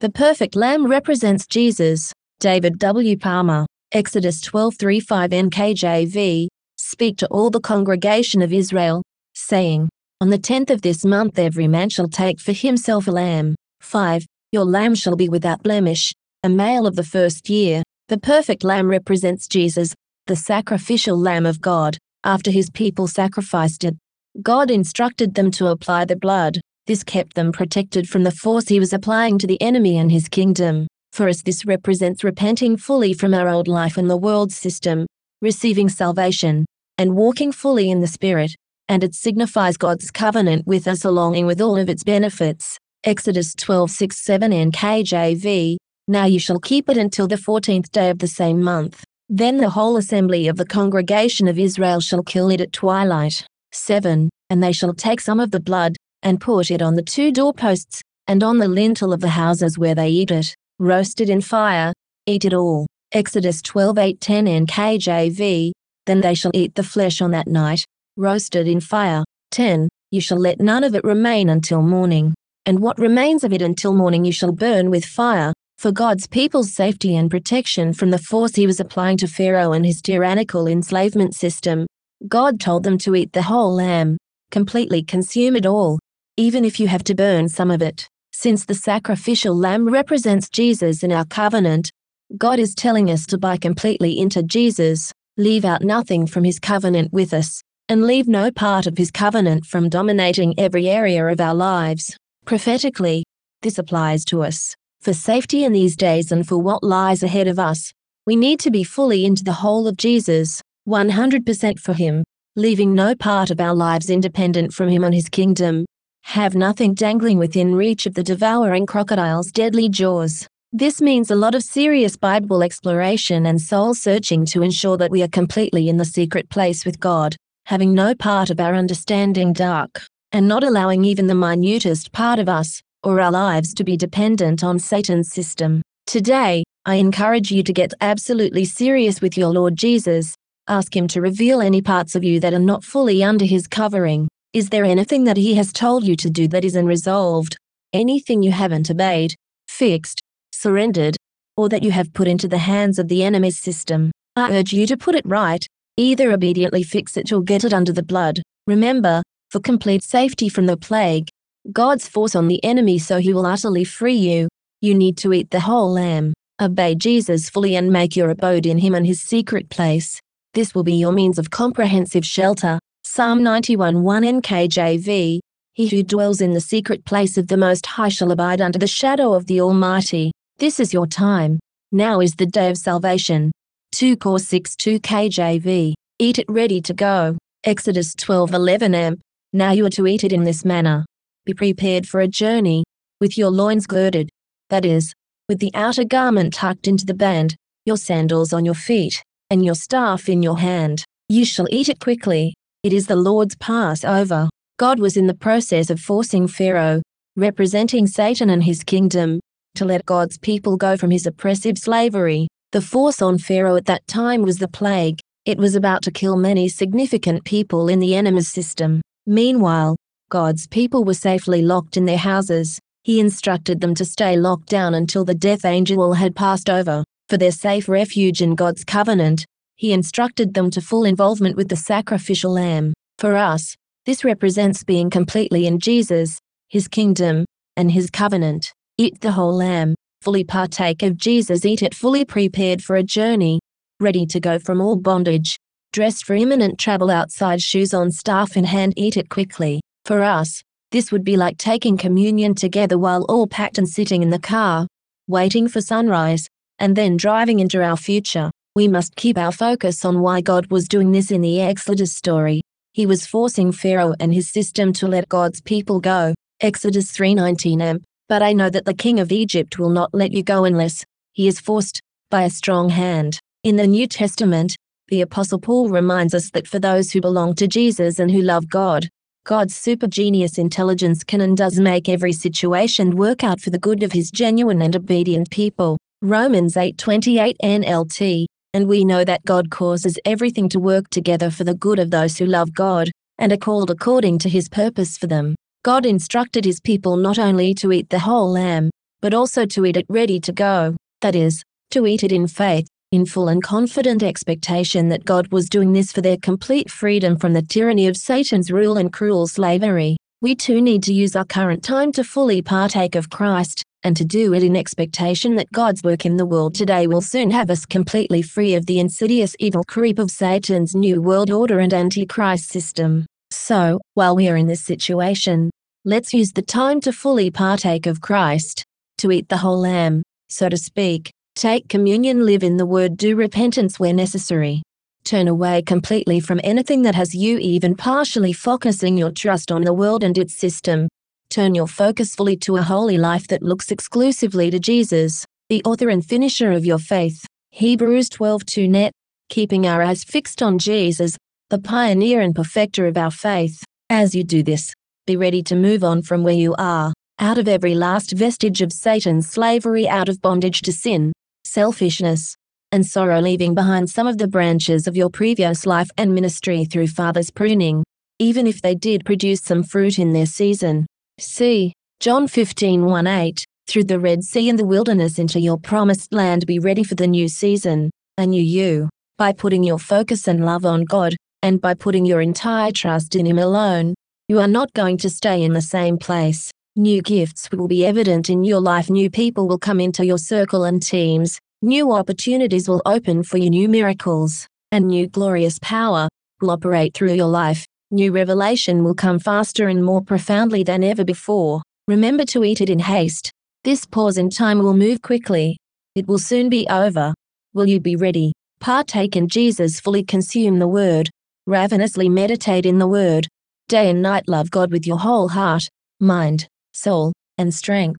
The perfect lamb represents Jesus. David W. Palmer, Exodus 12:35 NKJV, speak to all the congregation of Israel, saying, On the tenth of this month every man shall take for himself a lamb. 5. Your lamb shall be without blemish, a male of the first year. The perfect lamb represents Jesus, the sacrificial lamb of God. After his people sacrificed it, God instructed them to apply the blood. This kept them protected from the force he was applying to the enemy and his kingdom. For us, this represents repenting fully from our old life and the world system, receiving salvation, and walking fully in the Spirit, and it signifies God's covenant with us along with all of its benefits. Exodus 12 6 7 NKJV. Now you shall keep it until the fourteenth day of the same month. Then the whole assembly of the congregation of Israel shall kill it at twilight. 7. And they shall take some of the blood, and put it on the two doorposts, and on the lintel of the houses where they eat it, roasted in fire, eat it all. Exodus 12 8 10 NKJV. Then they shall eat the flesh on that night, roasted in fire. 10. You shall let none of it remain until morning. And what remains of it until morning you shall burn with fire, for God's people's safety and protection from the force he was applying to Pharaoh and his tyrannical enslavement system. God told them to eat the whole lamb, completely consume it all, even if you have to burn some of it. Since the sacrificial lamb represents Jesus in our covenant, God is telling us to buy completely into Jesus, leave out nothing from his covenant with us, and leave no part of his covenant from dominating every area of our lives. Prophetically, this applies to us. For safety in these days and for what lies ahead of us, we need to be fully into the whole of Jesus, 100% for Him, leaving no part of our lives independent from Him and His kingdom. Have nothing dangling within reach of the devouring crocodile's deadly jaws. This means a lot of serious Bible exploration and soul searching to ensure that we are completely in the secret place with God, having no part of our understanding dark, and not allowing even the minutest part of us, or our lives to be dependent on Satan's system. Today, I encourage you to get absolutely serious with your Lord Jesus. Ask Him to reveal any parts of you that are not fully under His covering. Is there anything that He has told you to do that is unresolved? Anything you haven't obeyed, fixed, surrendered, or that you have put into the hands of the enemy's system? I urge you to put it right. Either obediently fix it or get it under the blood. Remember, for complete safety from the plague, God's force on the enemy so he will utterly free you. You need to eat the whole lamb. Obey Jesus fully and make your abode in him and his secret place. This will be your means of comprehensive shelter. Psalm 91 1 NKJV. He who dwells in the secret place of the Most High shall abide under the shadow of the Almighty. This is your time. Now is the day of salvation. 2 Cor 6 2 KJV. Eat it ready to go. Exodus 12 11 amp. Now you are to eat it in this manner. Be prepared for a journey, with your loins girded, that is, with the outer garment tucked into the band, your sandals on your feet, and your staff in your hand. You shall eat it quickly. It is the Lord's Passover. God was in the process of forcing Pharaoh, representing Satan and his kingdom, to let God's people go from his oppressive slavery. The force on Pharaoh at that time was the plague. It was about to kill many significant people in the enemy's system. Meanwhile, God's people were safely locked in their houses. He instructed them to stay locked down until the death angel had passed over. For their safe refuge in God's covenant, he instructed them to full involvement with the sacrificial lamb. For us, this represents being completely in Jesus, his kingdom, and his covenant. Eat the whole lamb, fully partake of Jesus, eat it fully prepared for a journey, ready to go from all bondage, dressed for imminent travel outside, shoes on, staff in hand, eat it quickly. For us, this would be like taking communion together while all packed and sitting in the car, waiting for sunrise, and then driving into our future. We must keep our focus on why God was doing this in the Exodus story. He was forcing Pharaoh and his system to let God's people go. Exodus 3:19 amp. But I know that the king of Egypt will not let you go unless he is forced by a strong hand. In the New Testament, the apostle Paul reminds us that for those who belong to Jesus and who love God, God's super genius intelligence can and does make every situation work out for the good of his genuine and obedient people. Romans 8:28 NLT. And we know that God causes everything to work together for the good of those who love God and are called according to his purpose for them. God instructed his people not only to eat the whole lamb, but also to eat it ready to go. That is, to eat it in faith, in full and confident expectation that God was doing this for their complete freedom from the tyranny of Satan's rule and cruel slavery. We too need to use our current time to fully partake of Christ, and to do it in expectation that God's work in the world today will soon have us completely free of the insidious evil creep of Satan's new world order and antichrist system. So, while we are in this situation, let's use the time to fully partake of Christ, to eat the whole lamb, so to speak, take communion, live in the word, do repentance where necessary. Turn away completely from anything that has you even partially focusing your trust on the world and its system, Turn your focus fully to a holy life that looks exclusively to Jesus, the author and finisher of your faith. Hebrews 12:2 net, keeping our eyes fixed on Jesus, the pioneer and perfecter of our faith. As you do this, be ready to move on from where you are, out of every last vestige of Satan's slavery, out of bondage to sin, selfishness, and sorrow, leaving behind some of the branches of your previous life and ministry through Father's pruning, even if they did produce some fruit in their season. See, John 15 1 8, through the Red Sea and the wilderness into your promised land, be ready for the new season, a new you, by putting your focus and love on God, and by putting your entire trust in Him alone. You are not going to stay in the same place. New gifts will be evident in your life, new people will come into your circle and teams, new opportunities will open for you, new miracles, and new glorious power will operate through your life. New revelation will come faster and more profoundly than ever before. Remember to eat it in haste. This pause in time will move quickly. It will soon be over. Will you be ready? Partake in Jesus, fully consume the Word, ravenously meditate in the Word. Day and night love God with your whole heart, mind, soul, and strength.